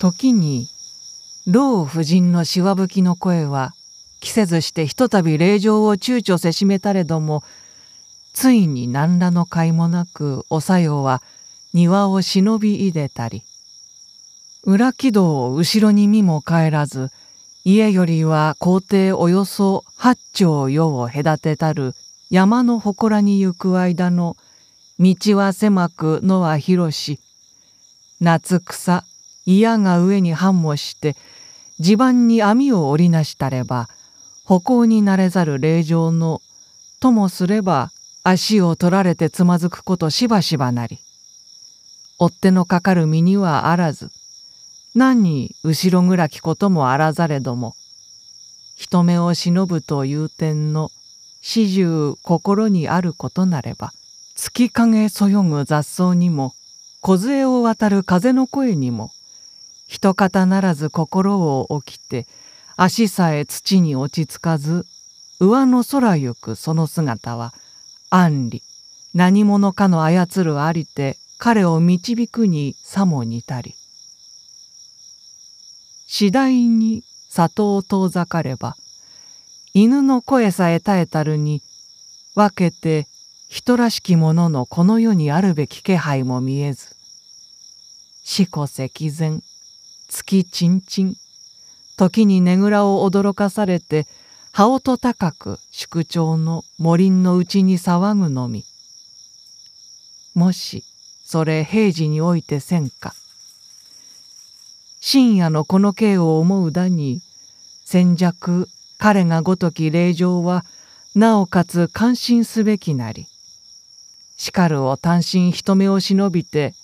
時に老婦人のしわぶきの声は着せずしてひとたび令状を躊躇せしめたれどもついに何らの甲斐もなくおさよは庭を忍びいでたり裏軌道を後ろに見も帰らず家よりは校庭およそ八丁夜を隔てたる山の祠に行く間の道は狭く野は広し夏草嫌が上に繁茂して地盤に網を織りなしたれば歩行になれざる霊場のともすれば足を取られてつまずくことしばしばなり。追っ手のかかる身にはあらず何に後ろ暗きこともあらざれども人目を忍ぶという点の始終心にあることなれば月影そよぐ雑草にも梢を渡る風の声にも一方ならず心を起きて足さえ土に落ち着かず上の空行くその姿は安理何者かの操るありて彼を導くにさも似たり。次第に里を遠ざかれば犬の声さえ絶えたるに分けて人らしきもののこの世にあるべき気配も見えず四股石前月ちんちん。時にねぐらを驚かされて羽音高く宿長の森のうちに騒ぐのみ。もしそれ平時においてせんか。深夜のこの刑を思うだに戦弱彼がごとき令状はなおかつ感心すべきなり。しかるを単身人目を忍びて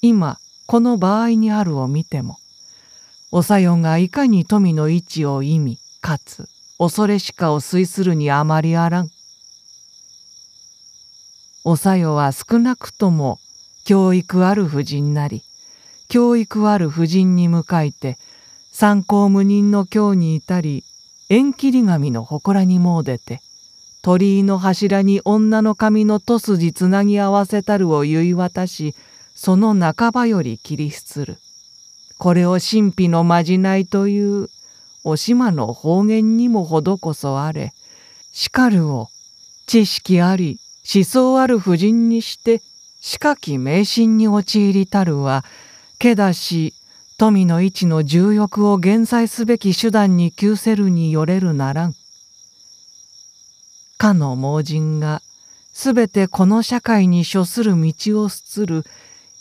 今この場合にあるを見てもおさよがいかに富の位置を意味かつ恐れしかを推するにあまりあらん。おさよは少なくとも教育ある婦人なり教育ある婦人に向かいて参考無人の京にいたり縁切り紙の祠に詣でて鳥居の柱に女の髪のと筋つなぎ合わせたるを言い渡しその半ばより切り捨る。これを神秘のまじないというお島の方言にもほどこそあれしかるを知識あり思想ある婦人にして仕掛き迷信に陥りたるはけだし富の位置の重欲を減災すべき手段に窮せるによれるならん。かの盲人がすべてこの社会に処する道をすつる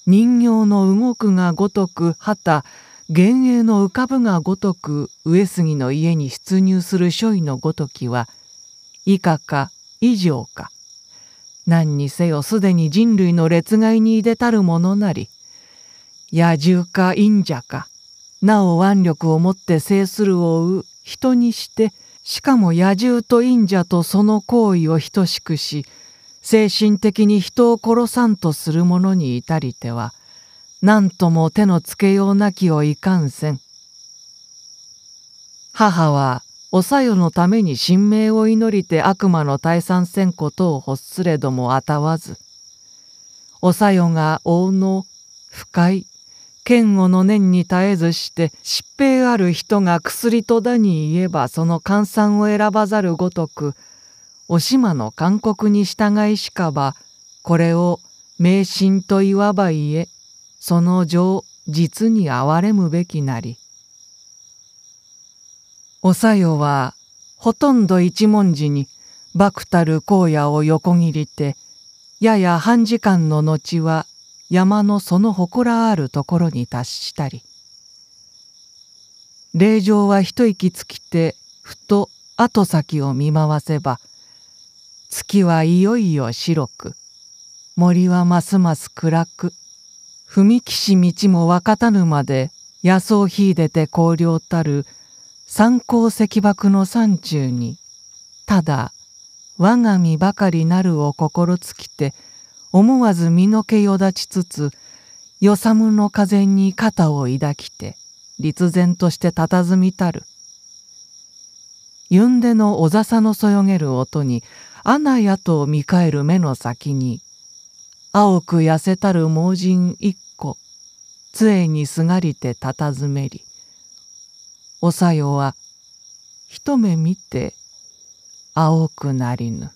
人形の動くがごとく旗幻影の浮かぶがごとく上杉の家に出入する書位のごときは以下か以上か。何にせよすでに人類の列外にいでたるものなり野獣か忍者かなお腕力をもって制するを追う人にしてしかも野獣と忍者とその行為を等しくし精神的に人を殺さんとする者に至りては何とも手のつけようなきをいかんせん。母はおさよのために神明を祈りて悪魔の退散せんことを欲すれどもあたわずおさよが王の深い剣をの念に絶えずして疾病ある人が薬とだに言えばその換算を選ばざるごとくお島の勧告に従いしかばこれを迷信といわばいえその情実に憐れむべきなり。おさよはほとんど一文字に漠たる荒野を横切りてやや半時間の後は山のその祠あるところに達したり霊場は一息つきてふと後先を見回せば月はいよいよ白く。森はますます暗く。踏木し道も分かたぬまで野草秀でて荒涼たる。三光石箔の山中にただ我が身ばかりなるを心尽きて思わず身の毛よだちつつ与寒の風に肩を抱きて立然として佇みたる。ゆんでのお笹のそよげる音に穴やと見返る目の先に青く痩せたる盲人一個杖にすがりてたたずめりおさよは一目見て青くなりぬ。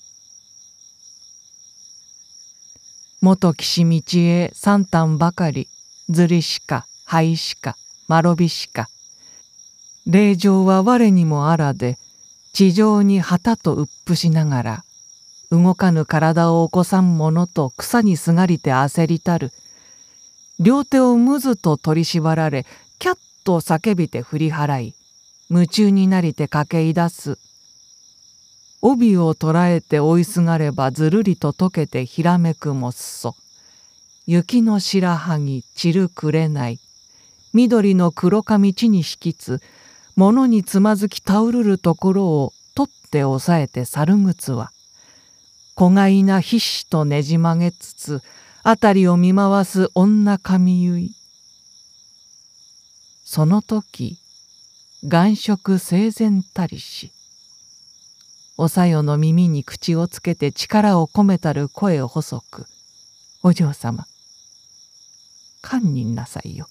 元岸道へ三反ばかりずりしか灰しかまろびしか霊場は我にもあらで地上に旗とうっぷしながら動かぬ体を起こさんものと草にすがりて焦りたる。両手をむずと取り縛られキャッと叫びて振り払い夢中になりて駆けいだす。帯を捕らえて追いすがればずるりと溶けてひらめくもっそ。雪の白萩散るくれない。緑の黒髪地に引きつ物につまずき倒るるところを取って押さえて猿靴は。子がいな必死とねじ曲げつつ辺りを見回す女髪結いその時眼色整然たりしおさよの耳に口をつけて力を込めたる声を細く「お嬢様堪忍なさいよ。